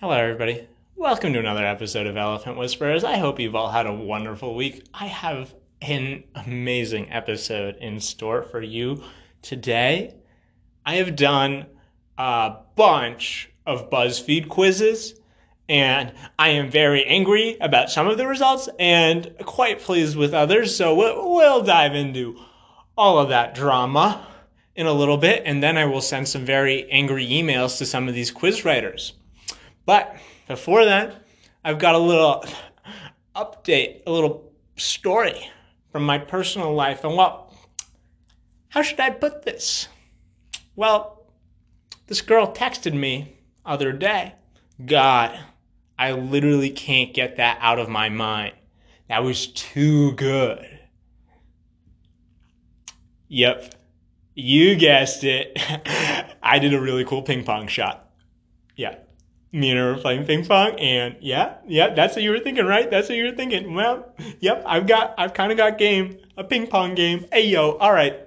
Hello, everybody. Welcome to another episode of Elephant Whisperers. I hope you've all had a wonderful week. I have an amazing episode in store for you today. I have done a bunch of BuzzFeed quizzes, and I am very angry about some of the results and quite pleased with others. So we'll, dive into all of that drama in a little bit, and then I will send some very angry emails to some of these quiz writers. But before that, I've got a little update, a little story from my personal life. And well, how should I put this? Well, this girl texted me other day. God, I literally can't get that out of my mind. That was too good. Yep, you guessed it. I did a really cool ping pong shot. Yeah me and her were playing ping pong and yeah yeah that's what you were thinking right? That's what you were thinking. Well yep i've got i've kind of got game a ping pong game. Hey yo all right.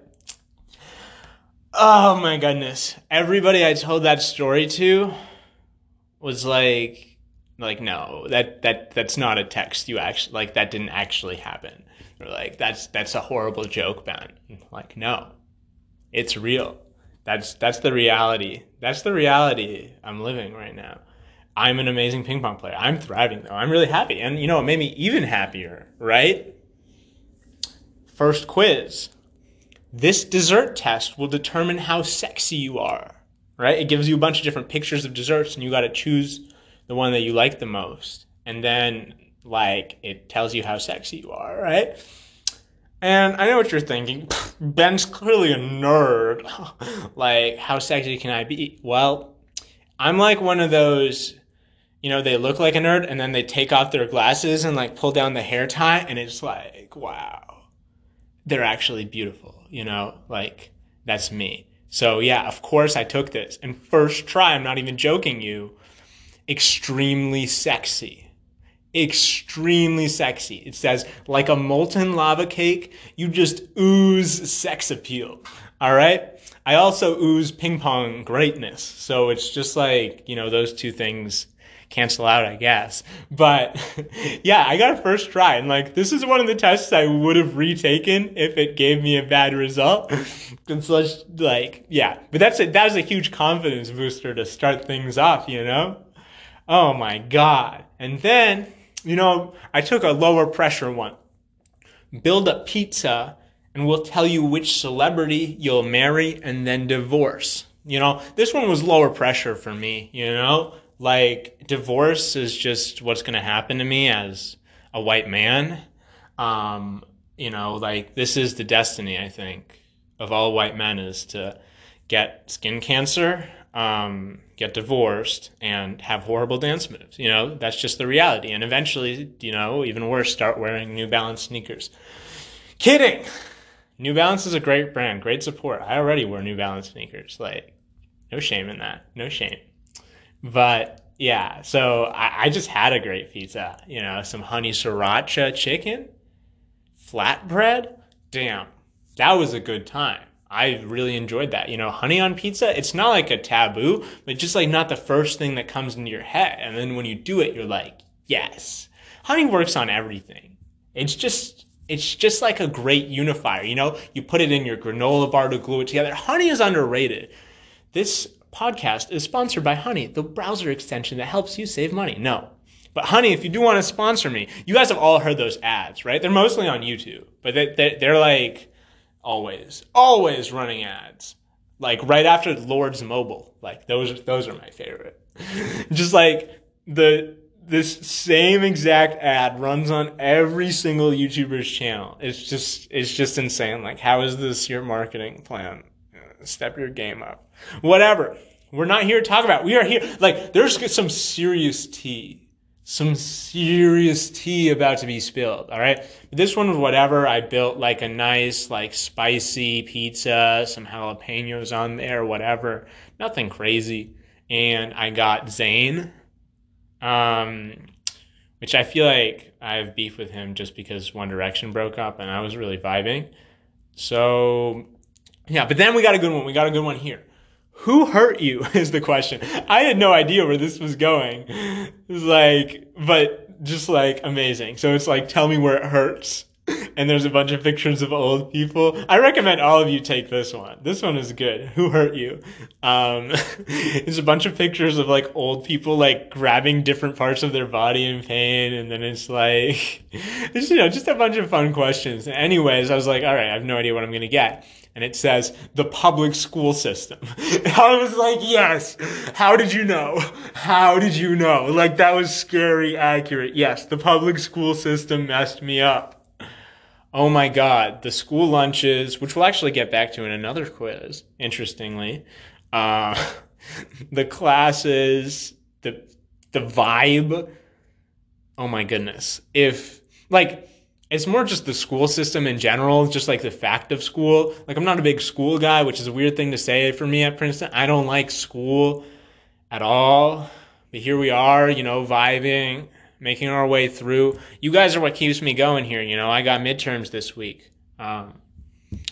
Oh my goodness. Everybody i told that story to was like like no that that that's not a text you actually like that didn't actually happen. They're like that's that's a horrible joke ben. Like no it's real. That's that's the reality. That's the reality i'm living right now I'm an amazing ping pong player. I'm thriving though. I'm really happy. And you know, it made me even happier, right? First quiz. This dessert test will determine how sexy you are, right? It gives you a bunch of different pictures of desserts and you got to choose the one that you like the most. And then like it tells you how sexy you are, right? And I know what you're thinking. Ben's clearly a nerd. like, how sexy can I be? Well, I'm like one of those you know, they look like a nerd and then they take off their glasses and like pull down the hair tie and it's like, wow, they're actually beautiful, you know, like that's me. So yeah, of course I took this and first try, I'm not even joking you, extremely sexy. Extremely sexy. It says, like a molten lava cake, you just ooze sex appeal. All right. I also ooze ping pong greatness. So it's just like, you know, those two things cancel out, I guess. But yeah, I got a first try. And like, this is one of the tests I would have retaken if it gave me a bad result. it's like, yeah, but that's a, that was a huge confidence booster to start things off, you know? Oh my God. And then, you know, I took a lower pressure one. Build a pizza and we'll tell you which celebrity you'll marry and then divorce. You know, this one was lower pressure for me, you know? Like divorce is just what's going to happen to me as a white man. Um, you know, like this is the destiny, I think, of all white men is to get skin cancer, um, get divorced, and have horrible dance moves. You know, that's just the reality. And eventually, you know, even worse, start wearing New Balance sneakers. Kidding! New Balance is a great brand, great support. I already wear New Balance sneakers. Like, no shame in that. No shame. But yeah, so I, I just had a great pizza. You know, some honey sriracha chicken, flatbread. Damn, that was a good time. I really enjoyed that. You know, honey on pizza, it's not like a taboo, but just like not the first thing that comes into your head. And then when you do it, you're like, yes. Honey works on everything. It's just it's just like a great unifier, you know? You put it in your granola bar to glue it together. Honey is underrated. This podcast is sponsored by Honey, the browser extension that helps you save money. No. But Honey, if you do want to sponsor me, you guys have all heard those ads, right? They're mostly on YouTube, but they, they, they're like always, always running ads. Like right after Lords Mobile. Like those, those are my favorite. Just like the, this same exact ad runs on every single YouTuber's channel. It's just, it's just insane. Like, how is this your marketing plan? Step your game up. Whatever. We're not here to talk about. We are here. Like, there's some serious tea. Some serious tea about to be spilled. All right. This one was whatever. I built like a nice, like spicy pizza, some jalapenos on there, whatever. Nothing crazy. And I got Zayn, um, which I feel like I have beef with him just because One Direction broke up and I was really vibing. So, yeah. But then we got a good one. We got a good one here. who hurt you is the question. I had no idea where this was going. It was like, but just like amazing. So it's like, tell me where it hurts. And there's a bunch of pictures of old people. I recommend all of you take this one. This one is good. Who hurt you? Um, there's a bunch of pictures of like old people like grabbing different parts of their body in pain. And then it's like, it's, you know, just a bunch of fun questions. Anyways, I was like, all right, I have no idea what I'm going to get and it says the public school system. I was like, yes. How did you know? How did you know? Like that was scary accurate. Yes, the public school system messed me up. Oh my God, the school lunches, which we'll actually get back to in another quiz, interestingly. Uh, the classes, the, the vibe. Oh my goodness. If, like, it's more just the school system in general, just like the fact of school. Like, I'm not a big school guy, which is a weird thing to say for me at Princeton. I don't like school at all. But here we are, you know, vibing, making our way through. You guys are what keeps me going here. You know, I got midterms this week. Um,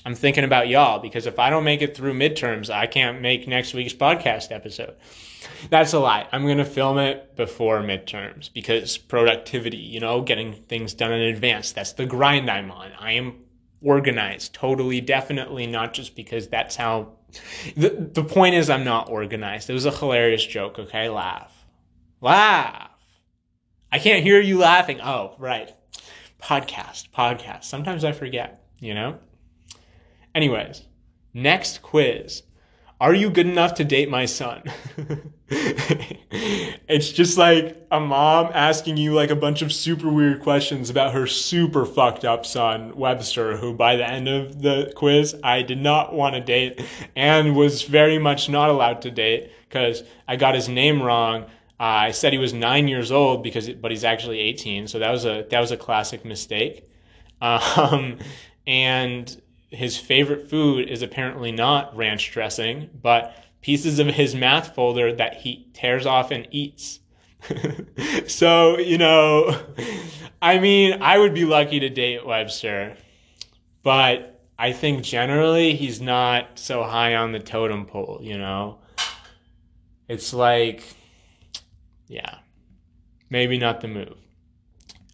I'm thinking about y'all because if I don't make it through midterms, I can't make next week's podcast episode. That's a lie. I'm going to film it before midterms because productivity, you know, getting things done in advance, that's the grind I'm on. I am organized, totally, definitely not just because that's how. The, the point is, I'm not organized. It was a hilarious joke, okay? Laugh. Laugh. I can't hear you laughing. Oh, right. Podcast, podcast. Sometimes I forget, you know? Anyways, next quiz. Are you good enough to date my son? it's just like a mom asking you like a bunch of super weird questions about her super fucked up son, Webster, who by the end of the quiz, I did not want to date and was very much not allowed to date because I got his name wrong. I said he was nine years old because, but he's actually 18. So that was a, that was a classic mistake. Um, and his favorite food is apparently not ranch dressing, but pieces of his math folder that he tears off and eats. so, you know, I mean, I would be lucky to date Webster, but I think generally he's not so high on the totem pole, you know? It's like, yeah, maybe not the move.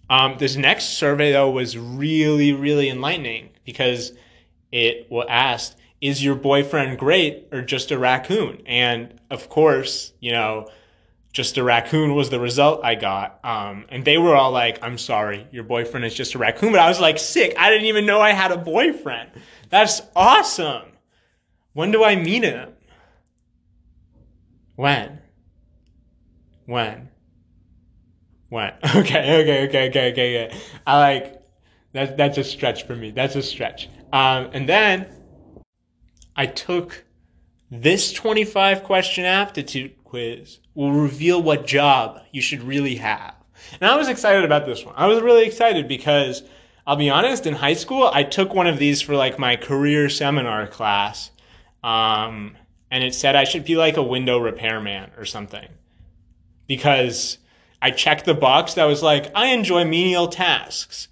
Um, this next survey, though, was really, really enlightening because it asked, is your boyfriend great or just a raccoon? And of course, you know, just a raccoon was the result I got. Um, and they were all like, I'm sorry, your boyfriend is just a raccoon. But I was like, sick. I didn't even know I had a boyfriend. That's awesome. When do I meet him? When? When? When? Okay, okay, okay, okay, okay, okay. I like, that, that's a stretch for me. That's a stretch. Um, and then I took this 25 question aptitude quiz will reveal what job you should really have. And I was excited about this one. I was really excited because I'll be honest, in high school, I took one of these for like my career seminar class. Um, and it said I should be like a window repairman or something. Because I checked the box that was like, I enjoy menial tasks.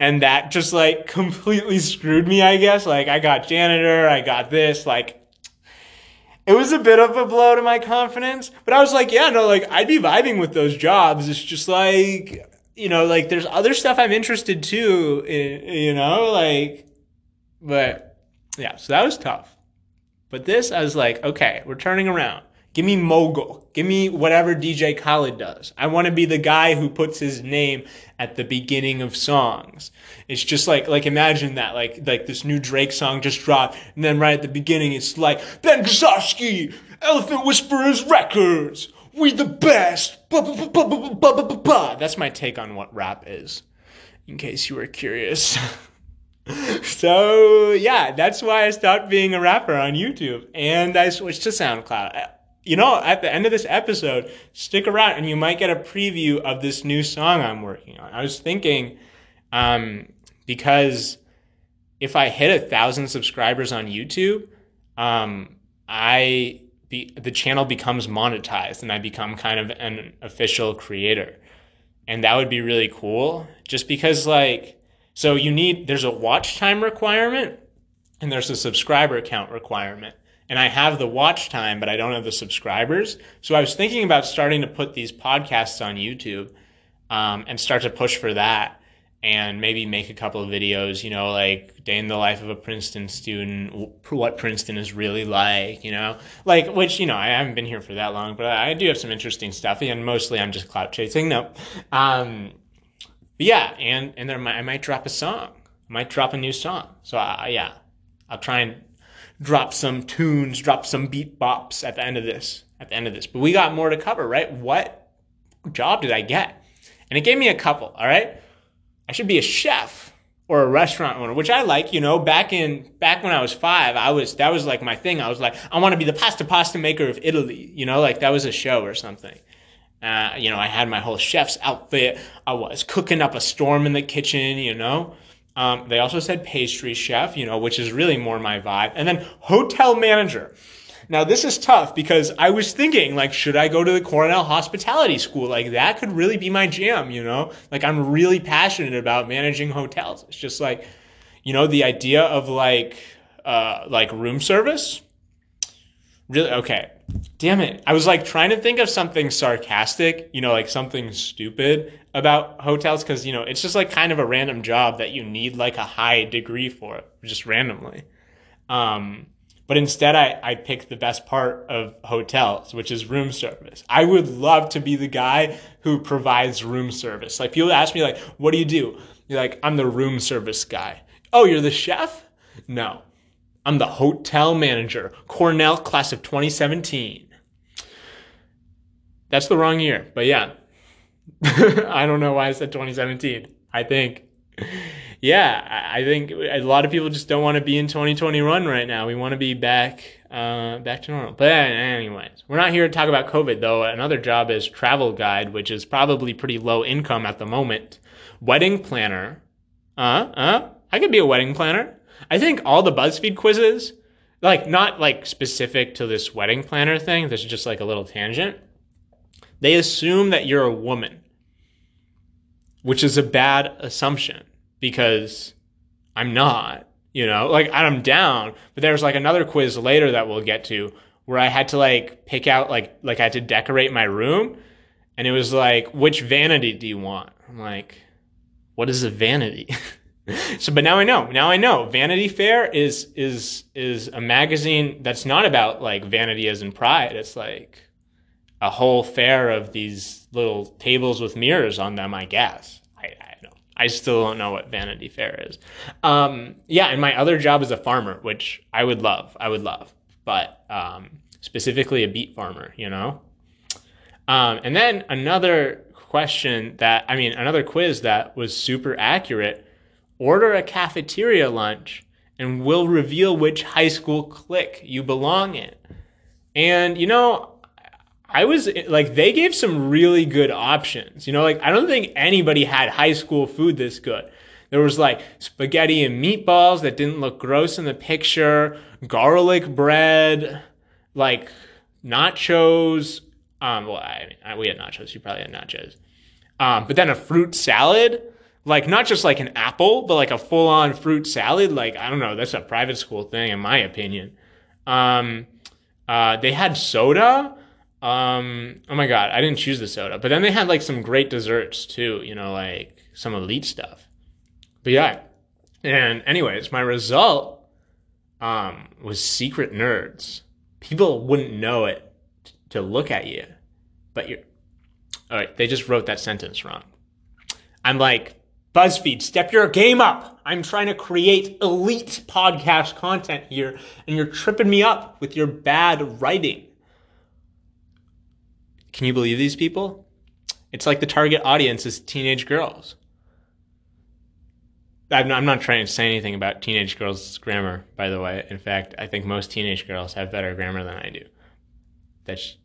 And that just like completely screwed me i guess. Like i got janitor i got this like it was a bit of a blow to my confidence. But i was like yeah no like i'd be vibing with those jobs. It's just like you know like there's other stuff i'm interested too eh, you know like but yeah so that was tough. But this i was like okay we're turning around Give me mogul. Give me whatever DJ Khaled does. I want to be the guy who puts his name at the beginning of songs. It's just like like imagine that like like this new Drake song just dropped and then right at the beginning it's like Ben Gazowski, Elephant Whisperers Records. We the best. That's my take on what rap is. In case you were curious. so yeah, that's why I stopped being a rapper on YouTube and I switched to SoundCloud you know, at the end of this episode, stick around and you might get a preview of this new song I'm working on. I was thinking, um, because if I hit a thousand subscribers on YouTube, um, I be, the channel becomes monetized and I become kind of an official creator, and that would be really cool. Just because, like, so you need there's a watch time requirement and there's a subscriber count requirement and I have the watch time, but I don't have the subscribers. So I was thinking about starting to put these podcasts on YouTube um, and start to push for that and maybe make a couple of videos, you know, like day in the life of a Princeton student, what Princeton is really like, you know, like, which, you know, I haven't been here for that long, but I do have some interesting stuff and mostly I'm just clout chasing. No. Um, yeah. And, and there might, I might drop a song, I might drop a new song. So I, yeah, I'll try and drop some tunes, drop some beat bops at the end of this, at the end of this, but we got more to cover, right? What job did I get? And it gave me a couple. All right. I should be a chef or a restaurant owner, which I like. You know, back in back when I was five, I was that was like my thing. I was like, I want to be the pasta pasta maker of Italy. You know, like that was a show or something. Uh, you know, I had my whole chef's outfit. I was cooking up a storm in the kitchen. You know. Um, they also said pastry chef, you know, which is really more my vibe. And then hotel manager. Now this is tough because I was thinking like, should I go to the Cornell Hospitality School? Like that could really be my jam, you know? Like I'm really passionate about managing hotels. It's just like, you know, the idea of like, uh, like room service. Really? Okay. Damn it. I was like trying to think of something sarcastic, you know, like something stupid about hotels because, you know, it's just like kind of a random job that you need like a high degree for, just randomly. Um, but instead, I, I picked the best part of hotels, which is room service. I would love to be the guy who provides room service. Like people ask me, like, what do you do? You're like, I'm the room service guy. Oh, you're the chef? No. I'm the hotel manager. Cornell class of 2017. That's the wrong year, but yeah. I don't know why I said 2017. I think yeah, I think a lot of people just don't want to be in 2021 right now. We want to be back, uh, back to normal. But anyways, we're not here to talk about COVID though. Another job is travel guide, which is probably pretty low income at the moment. Wedding planner. Uh, uh, I could be a wedding planner. I think all the BuzzFeed quizzes, like not like specific to this wedding planner thing. This is just like a little tangent. They assume that you're a woman, which is a bad assumption because I'm not, you know, like I'm down. But there's like another quiz later that we'll get to where I had to like pick out like like I had to decorate my room and it was like which vanity do you want? I'm like what is a vanity? so but now I know. Now I know. Vanity Fair is is is a magazine that's not about like vanity as in pride. It's like a whole fair of these little tables with mirrors on them, I guess. I still don't know what Vanity Fair is. Um, yeah, and my other job is a farmer, which I would love. I would love, but um, specifically a beet farmer, you know. Um, and then another question that I mean, another quiz that was super accurate. Order a cafeteria lunch, and we'll reveal which high school clique you belong in. And you know, I was like, they gave some really good options. You know, like I don't think anybody had high school food this good. There was like spaghetti and meatballs that didn't look gross in the picture, garlic bread, like nachos. Um, well, I mean, we had nachos. You probably had nachos. Um, but then a fruit salad, like not just like an apple, but like a full on fruit salad. Like I don't know, that's a private school thing in my opinion. Um, uh, they had soda um, oh my god, I didn't choose the soda, but then they had like some great desserts too. You know, like some elite stuff. But yeah, and anyways, my result um, was secret nerds. People wouldn't know it to look at you, but you're. All right, they just wrote that sentence wrong. I'm like, BuzzFeed, step your game up. I'm trying to create elite podcast content here, and you're tripping me up with your bad writing. Can you believe these people? It's like the target audience is teenage girls. I'm not, I'm not trying to say anything about teenage girls' grammar, by the way. In fact, I think most teenage girls have better grammar than I do. That's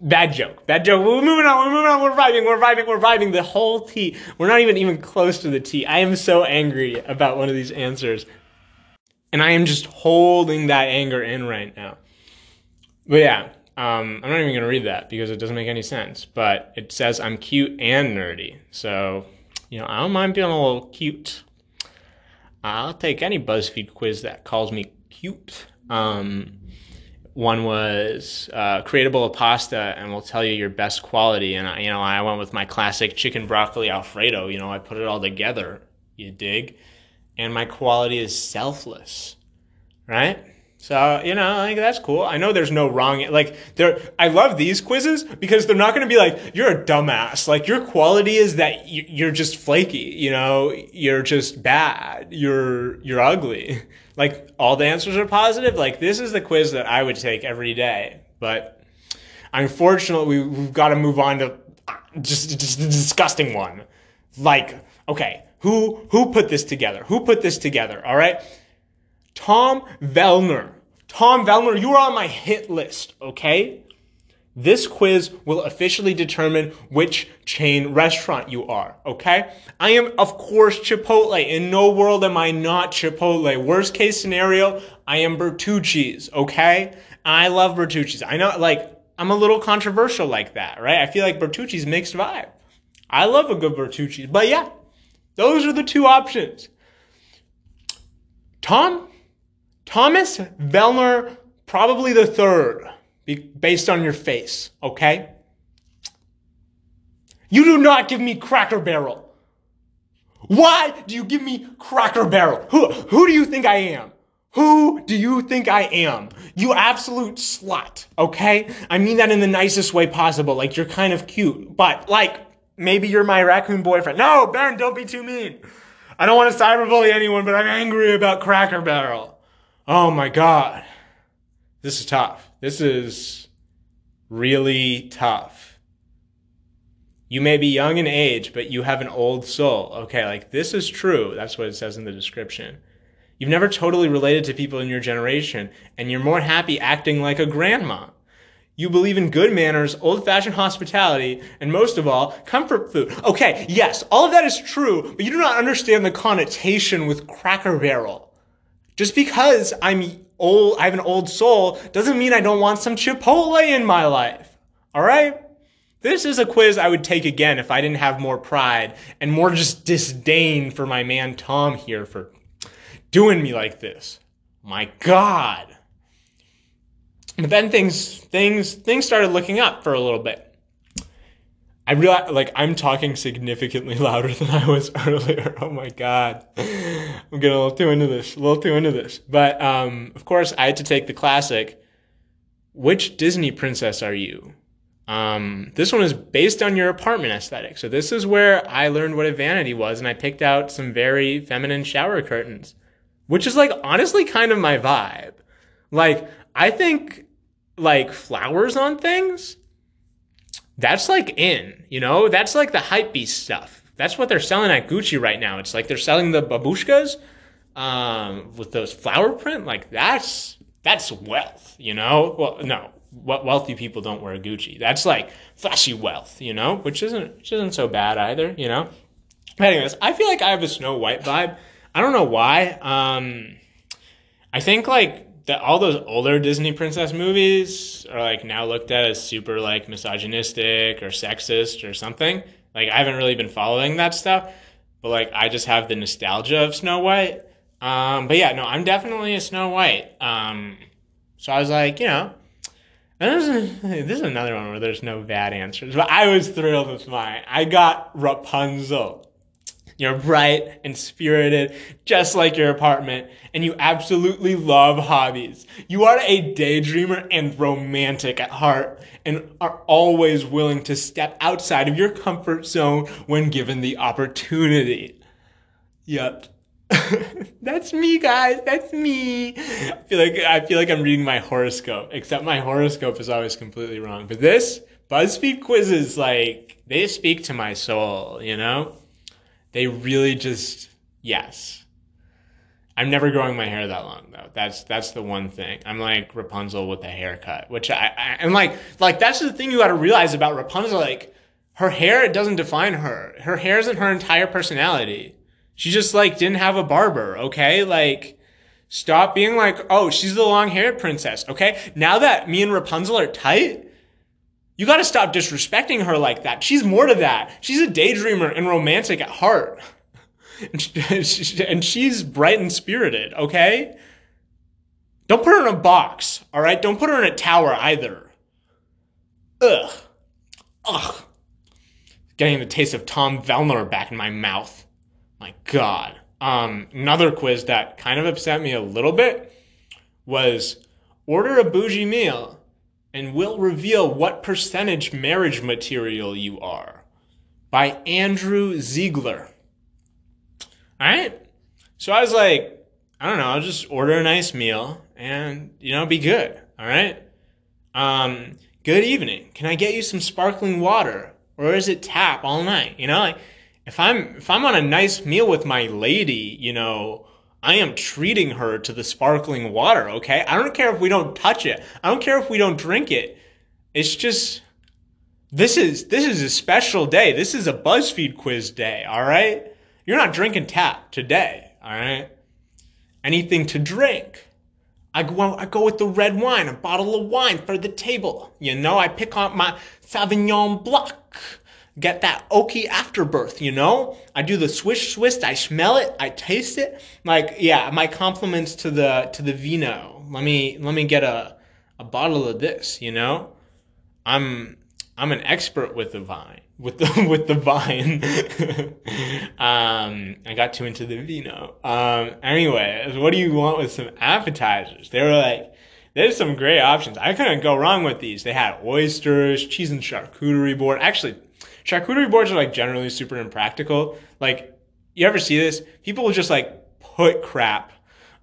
bad joke. Bad joke. We're moving on. We're moving on. We're vibing. We're vibing. We're vibing. The whole T. We're not even even close to the T. I am so angry about one of these answers, and I am just holding that anger in right now. But yeah, um, I'm not even going to read that because it doesn't make any sense. But it says I'm cute and nerdy. So, you know, I don't mind being a little cute. I'll take any BuzzFeed quiz that calls me cute. Um, one was uh, a pasta and we'll tell you your best quality. And I, you know, I went with my classic chicken broccoli alfredo. You know, I put it all together. You dig? And my quality is selfless, right? So, you know, like that's cool. I know there's no wrong like there I love these quizzes because they're not going to be like you're a dumbass. Like your quality is that you're just flaky, you know, you're just bad. You're you're ugly. Like all the answers are positive. Like this is the quiz that I would take every day. But unfortunately, we've got to move on to uh, just just the disgusting one. Like, okay, who who put this together? Who put this together? All right? Tom Vellner. Tom Vellner, you are on my hit list, okay? This quiz will officially determine which chain restaurant you are, okay? I am, of course, Chipotle. In no world am I not Chipotle. Worst case scenario, I am Bertucci's, okay? I love Bertucci's. I know, like, I'm a little controversial like that, right? I feel like Bertucci's mixed vibe. I love a good Bertucci's, but yeah, those are the two options. Tom Thomas Vellner, probably the third, based on your face, okay? You do not give me Cracker Barrel. Why do you give me Cracker Barrel? Who, who do you think I am? Who do you think I am? You absolute slut, okay? I mean that in the nicest way possible. Like, you're kind of cute, but like, maybe you're my raccoon boyfriend. No, Ben, don't be too mean. I don't want to cyberbully anyone, but I'm angry about Cracker Barrel. Oh my God. This is tough. This is really tough. You may be young in age, but you have an old soul. Okay, like this is true. That's what it says in the description. You've never totally related to people in your generation, and you're more happy acting like a grandma. You believe in good manners, old fashioned hospitality, and most of all, comfort food. Okay, yes, all of that is true, but you do not understand the connotation with Cracker Barrel. Just because I'm old, I have an old soul, doesn't mean I don't want some Chipotle in my life. All right? This is a quiz I would take again if I didn't have more pride and more just disdain for my man Tom here for doing me like this. My God. But then things things things started looking up for a little bit. I realize, like, I'm talking significantly louder than I was earlier. Oh my god, I'm getting a little too into this, a little too into this. But um, of course, I had to take the classic. Which Disney princess are you? Um, this one is based on your apartment aesthetic. So this is where I learned what a vanity was, and I picked out some very feminine shower curtains, which is like honestly kind of my vibe. Like, I think like flowers on things that's like in, you know, that's like the hype beast stuff. That's what they're selling at Gucci right now. It's like they're selling the babushkas um, with those flower print. Like that's that's wealth, you know. Well, no, what wealthy people don't wear Gucci. That's like flashy wealth, you know, which isn't which isn't so bad either, you know. But anyways, I feel like I have a Snow White vibe. I don't know why. Um, I think like that all those older Disney princess movies are like now looked at as super like misogynistic or sexist or something. Like I haven't really been following that stuff, but like I just have the nostalgia of Snow White. Um, but yeah, no, I'm definitely a Snow White. Um, so I was like, you know, this is, this is another one where there's no bad answers, but I was thrilled with mine. I got Rapunzel. You're bright and spirited, just like your apartment, and you absolutely love hobbies. You are a daydreamer and romantic at heart, and are always willing to step outside of your comfort zone when given the opportunity. Yep. That's me, guys. That's me. I feel like I feel like I'm reading my horoscope, except my horoscope is always completely wrong. But this BuzzFeed quizzes, like they speak to my soul, you know. They really just yes. I'm never growing my hair that long though. That's that's the one thing. I'm like Rapunzel with a haircut, which I, I am like like that's the thing you got to realize about Rapunzel. Like her hair, it doesn't define her. Her hair isn't her entire personality. She just like didn't have a barber. Okay, like stop being like oh she's the long haired princess. Okay, now that me and Rapunzel are tight, you got to stop disrespecting her like that. She's more to that. She's a daydreamer and romantic at heart. and she's bright and spirited, okay? Don't put her in a box, all right? Don't put her in a tower either. Ugh. Ugh. Getting the taste of Tom Vellner back in my mouth. My God. Um, another quiz that kind of upset me a little bit was order a bougie meal and we'll reveal what percentage marriage material you are by Andrew Ziegler. All right. So I was like, I don't know, I'll just order a nice meal and, you know, be good. All right. Um, good evening. Can I get you some sparkling water? Or is it tap all night? You know, like if I'm if I'm on a nice meal with my lady, you know, I am treating her to the sparkling water, okay? I don't care if we don't touch it. I don't care if we don't drink it. It's just this is this is a special day. This is a BuzzFeed quiz day, all right? You're not drinking tap today, all right? Anything to drink. I go, I go with the red wine, a bottle of wine for the table. You know, I pick up my Sauvignon Blanc get that oaky afterbirth, you know? I do the swish twist, I smell it, I taste it. Like, yeah, my compliments to the to the vino. Let me let me get a a bottle of this, you know? I'm I'm an expert with the vine. With the with the vine. um I got too into the vino. Um anyway, what do you want with some appetizers? They were like there's some great options. I couldn't go wrong with these. They had oysters, cheese and charcuterie board. Actually, charcuterie boards are like generally super impractical. Like, you ever see this? People will just like put crap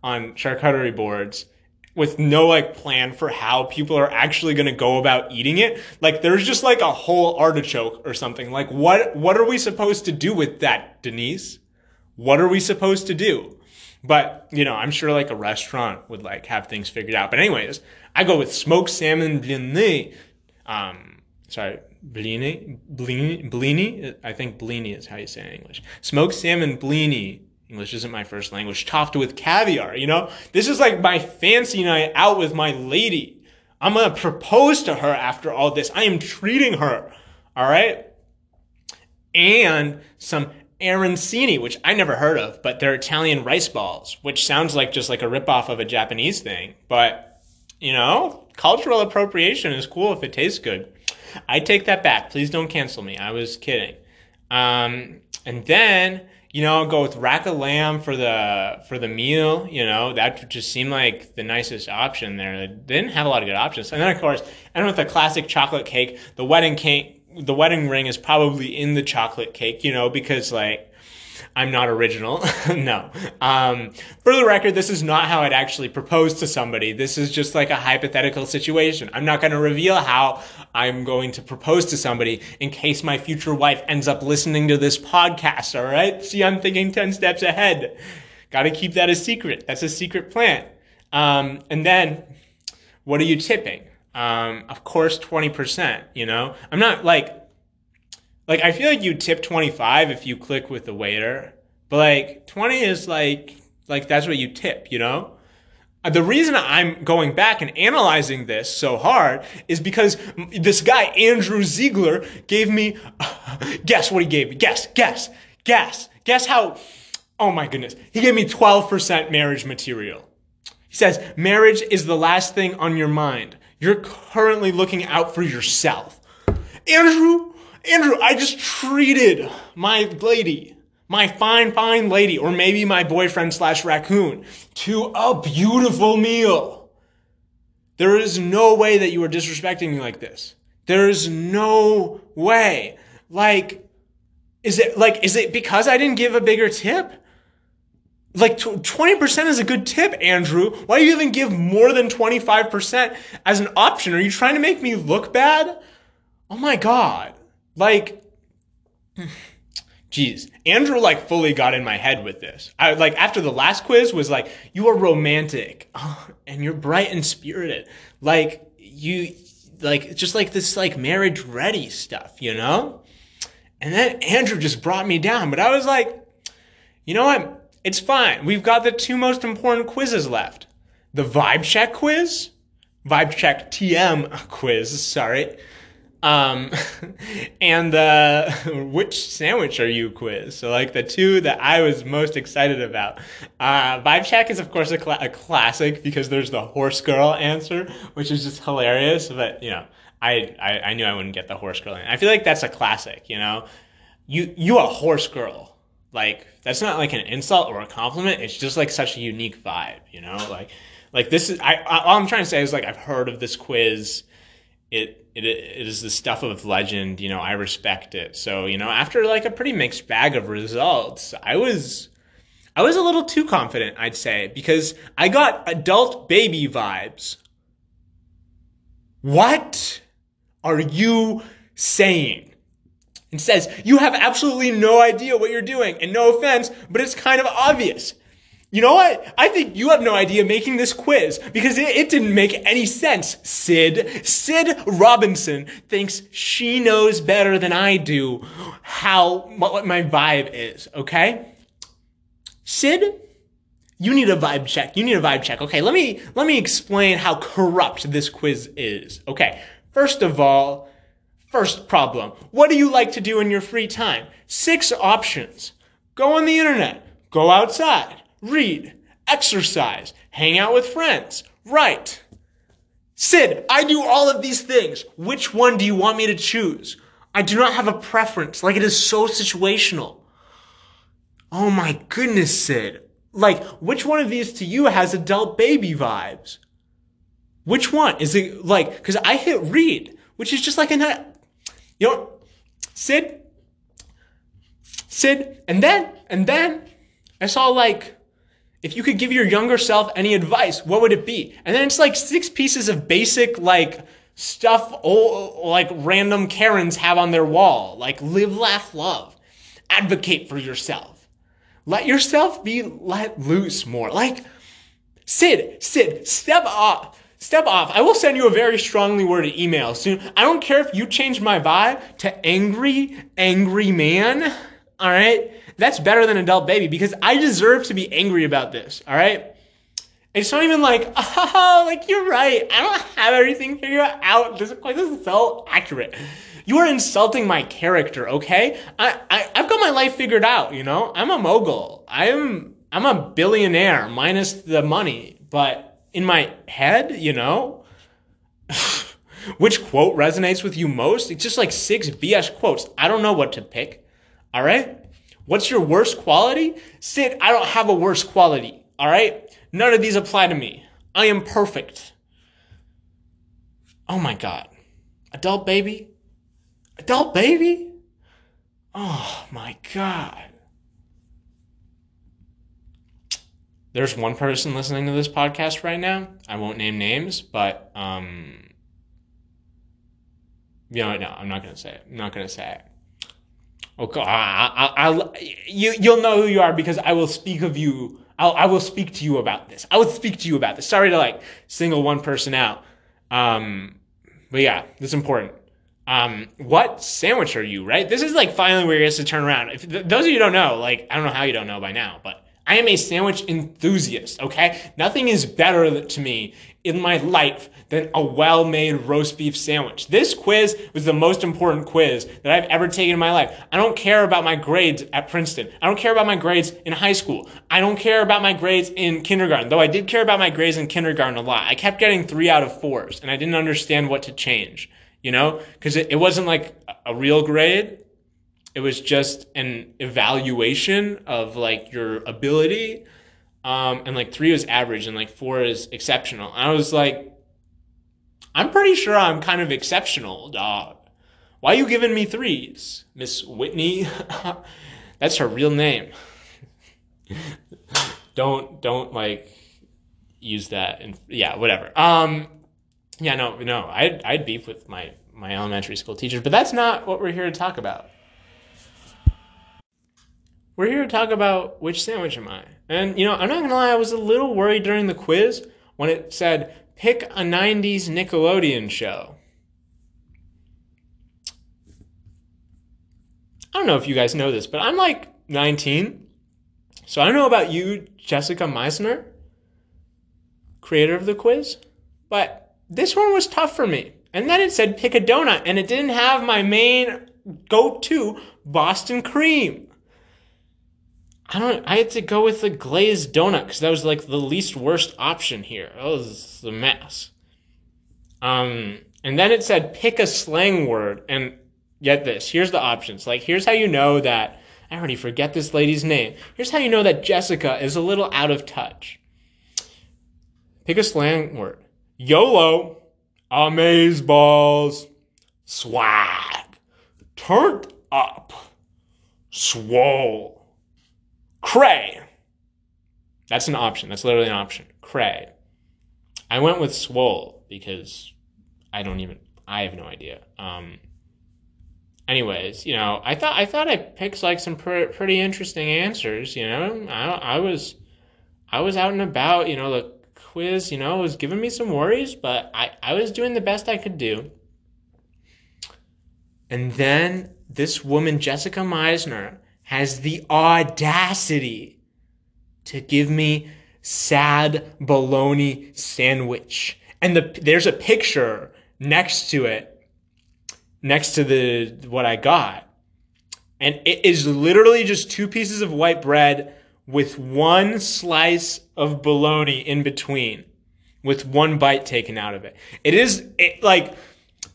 on charcuterie boards with no like plan for how people are actually going to go about eating it. Like there's just like a whole artichoke or something. Like what what are we supposed to do with that, Denise? What are we supposed to do? But, you know, I'm sure like a restaurant would like have things figured out. But anyways, I go with smoked salmon blini. Um, sorry, blini, blini, blini. I think blini is how you say it in English. Smoked salmon blini. English isn't my first language. Topped with caviar. You know, this is like my fancy night out with my lady. I'm gonna propose to her after all this. I am treating her. All right. And some arancini, which I never heard of, but they're Italian rice balls, which sounds like just like a ripoff of a Japanese thing. But, you know, cultural appropriation is cool if it tastes good. I take that back. Please don't cancel me. I was kidding. Um, and then, you know, go with rack of lamb for the for the meal. You know, that just seemed like the nicest option there. They didn't have a lot of good options. And then, of course, and with the classic chocolate cake, the wedding cake, the wedding ring is probably in the chocolate cake. You know, because like I'm not original. no. Um, for the record, this is not how I'd actually propose to somebody. This is just like a hypothetical situation. I'm not going to reveal how I'm going to propose to somebody in case my future wife ends up listening to this podcast. All right. See, I'm thinking 10 steps ahead. Got to keep that a secret. That's a secret plan. Um, and then what are you tipping? Um, of course, 20%, you know, I'm not like, like I feel like you tip 25 if you click with the waiter, but like 20 is like like that's what you tip, you know? Uh, the reason I'm going back and analyzing this so hard is because this guy Andrew Ziegler gave me guess what he gave me. Guess, guess, guess. Guess how Oh my goodness. He gave me 12% marriage material. He says marriage is the last thing on your mind. You're currently looking out for yourself. Andrew Andrew, I just treated my lady, my fine, fine lady, or maybe my boyfriend slash raccoon, to a beautiful meal. There is no way that you are disrespecting me like this. There is no way. Like, is it like, is it because I didn't give a bigger tip? Like 20% is a good tip, Andrew. Why do you even give more than 25% as an option? Are you trying to make me look bad? Oh my God. Like, Jeez, Andrew like fully got in my head with this. I like after the last quiz was like, you are romantic and you're bright and spirited. Like you, like just like this like marriage ready stuff, you know. And then Andrew just brought me down, but I was like, you know what? It's fine. We've got the two most important quizzes left: the vibe check quiz, vibe check TM quiz. Sorry, Um, and the which sandwich are you quiz? So like the two that I was most excited about. Uh, Vibe check is of course a, cl- a classic because there's the horse girl answer, which is just hilarious. But you know, I, I, I knew I wouldn't get the horse girl. I feel like that's a classic. You know, you you a horse girl. Like that's not like an insult or a compliment. It's just like such a unique vibe. You know, like like this is I, I all I'm trying to say is like I've heard of this quiz. It, it it is the stuff of legend. You know, I respect it. So you know, after like a pretty mixed bag of results, I was I was a little too confident, I'd say, because I got adult baby vibes. What are you saying? and says, You have absolutely no idea what you're doing. And no offense, but it's kind of obvious. You know what? I think you have no idea making this quiz because it, it, didn't make any sense, Sid. Sid Robinson thinks she knows better than I do how, what, my vibe is, okay? Sid, you need a vibe check. You need a vibe check. Okay, let me, let me explain how corrupt this quiz is. Okay, first of all, First problem. What do you like to do in your free time? Six options. Go on the internet. Go outside. Read. Exercise. Hang out with friends. Write. Sid, I do all of these things. Which one do you want me to choose? I do not have a preference. Like it is so situational. Oh my goodness, Sid. Like, which one of these to you has adult baby vibes? Which one? Is it like, cause I hit read, which is just like a, you know, Sid, Sid, and then, and then I saw like, if you could give your younger self any advice, what would it be? And then it's like six pieces of basic, like, stuff old, like random Karens have on their wall. Like, live, laugh, love. Advocate for yourself. Let yourself be let loose more. Like, Sid, Sid, step off. Step off. I will send you a very strongly worded email soon. I don't care if you change my vibe to angry, angry man. All right. That's better than adult baby because I deserve to be angry about this. All right. It's not even like, oh, like you're right. I don't have everything figured out. This, this is so accurate. You are insulting my character, okay? I, I, I've got my life figured out, you know? I'm a mogul. I'm, I'm a billionaire minus the money, but in my head, you know? Which quote resonates with you most? It's just like six BS quotes. I don't know what to pick. All right? What's your worst quality? Sid, I don't have a worst quality. All right? None of these apply to me. I am perfect. Oh my God. Adult baby? Adult baby? Oh my God. there's one person listening to this podcast right now. I won't name names, but um, you know, no, I'm not gonna say it. I'm not gonna say it. Okay, I, I, you you'll know who you are because I will speak of you. I'll, I will speak to you about this. I will speak to you about this. Sorry to like single one person out. Um, but yeah, this is important. Um, what sandwich are you? Right? This is like finally where he has to turn around. If those of you don't know, like I don't know how you don't know by now, but I am a sandwich enthusiast, okay? Nothing is better to me in my life than a well-made roast beef sandwich. This quiz was the most important quiz that I've ever taken in my life. I don't care about my grades at Princeton. I don't care about my grades in high school. I don't care about my grades in kindergarten, though I did care about my grades in kindergarten a lot. I kept getting three out of fours, and I didn't understand what to change, you know? Because it, it wasn't like a real grade it was just an evaluation of like your ability um, and like three was average and like four is exceptional. And i was like i'm pretty sure i'm kind of exceptional dog why are you giving me threes miss whitney? That's her real name. Don't don't like use that and yeah whatever. Um yeah no no i'd, I'd beef with my my elementary school teachers but that's not what we're here to talk about we're here to talk about which sandwich am I. And, you know, I'm not going to lie, I was a little worried during the quiz when it said, pick a 90s Nickelodeon show. I don't know if you guys know this, but I'm like 19. So I don't know about you, Jessica Misener, creator of the quiz, but this one was tough for me. And then it said pick a donut, and it didn't have my main go to Boston cream. I don't. I had to go with the glazed donut because that was like the least worst option here. That was a mess. Um, and then it said pick a slang word, and get this. Here's the options. Like, here's how you know that. I already forget this lady's name. Here's how you know that Jessica is a little out of touch. Pick a slang word. YOLO, amaze balls, swag, turned up, swole, cray. That's an option. That's literally an option. Cray. I went with swole because I don't even. I have no idea. Um, anyways, you know, I thought I thought I picked like some pre- pretty interesting answers. You know, I I was I was out and about. You know, the quiz, you know, was giving me some worries, but I I was doing the best I could do. And then this woman, Jessica Misener, has the audacity to give me sad bologna sandwich. And the, there's a picture next to it next to the what I got. And it is literally just two pieces of white bread with one slice of bologna in between with one bite taken out of it. It is it, like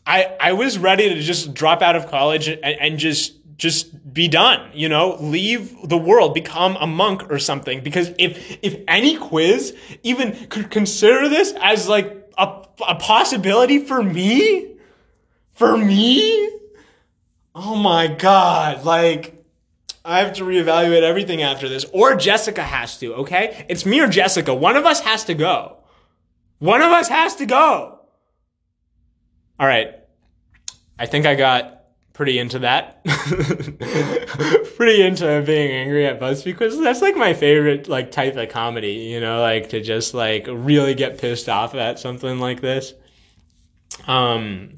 I I was ready to just drop out of college and, and just just be done, you know, leave the world, become a monk or something because if if any quiz even could consider this as like a, a possibility for me, for me? Oh my God. Like, I have to reevaluate everything after this. Or Jessica has to, okay? It's me or Jessica. One of us has to go. One of us has to go. All right. I think I got pretty into that. pretty into being angry at BuzzFeed because that's like my favorite like type of comedy, you know, like to just like really get pissed off at something like this. Um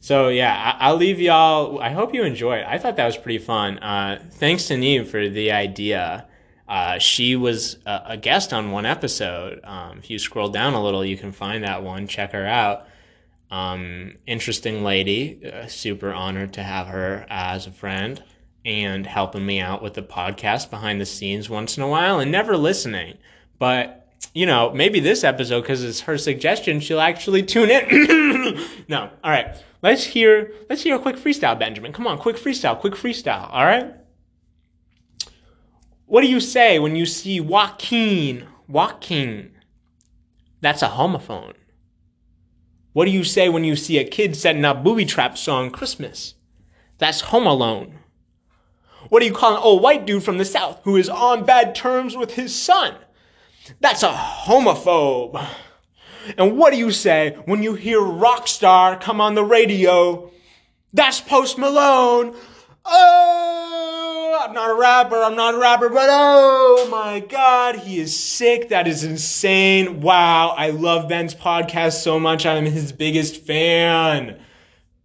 so yeah, I- will leave y'all. I hope you enjoyed. I thought that was pretty fun. Uh, thanks to Neve for the idea. Uh, she was a, a, guest on one episode. Um, if you scroll down a little, you can find that one. Check her out. Um, interesting lady. Uh, super honored to have her as a friend and helping me out with the podcast behind the scenes once in a while and never listening. But you know, maybe this episode, because it's her suggestion, she'll actually tune in. no, all right. Let's hear let's hear a quick freestyle, Benjamin. Come on, quick freestyle, quick freestyle, all right? What do you say when you see Joaquin? Joaquin. That's a homophone. What do you say when you see a kid setting up booby traps on Christmas? That's home alone. What do you call an old white dude from the South who is on bad terms with his son? That's a homophobe. And what do you say when you hear Rockstar come on the radio? That's Post Malone. Oh, I'm not a rapper, I'm not a rapper, but oh my God, he is sick. That is insane. Wow, I love Ben's podcast so much. I'm his biggest fan.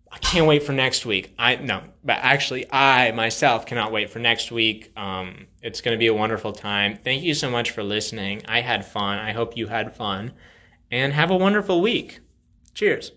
I can't wait for next week. I no, but actually, I myself cannot wait for next week. Um, it's going to be a wonderful time. Thank you so much for listening. I had fun. I hope you had fun and have a wonderful week. Cheers.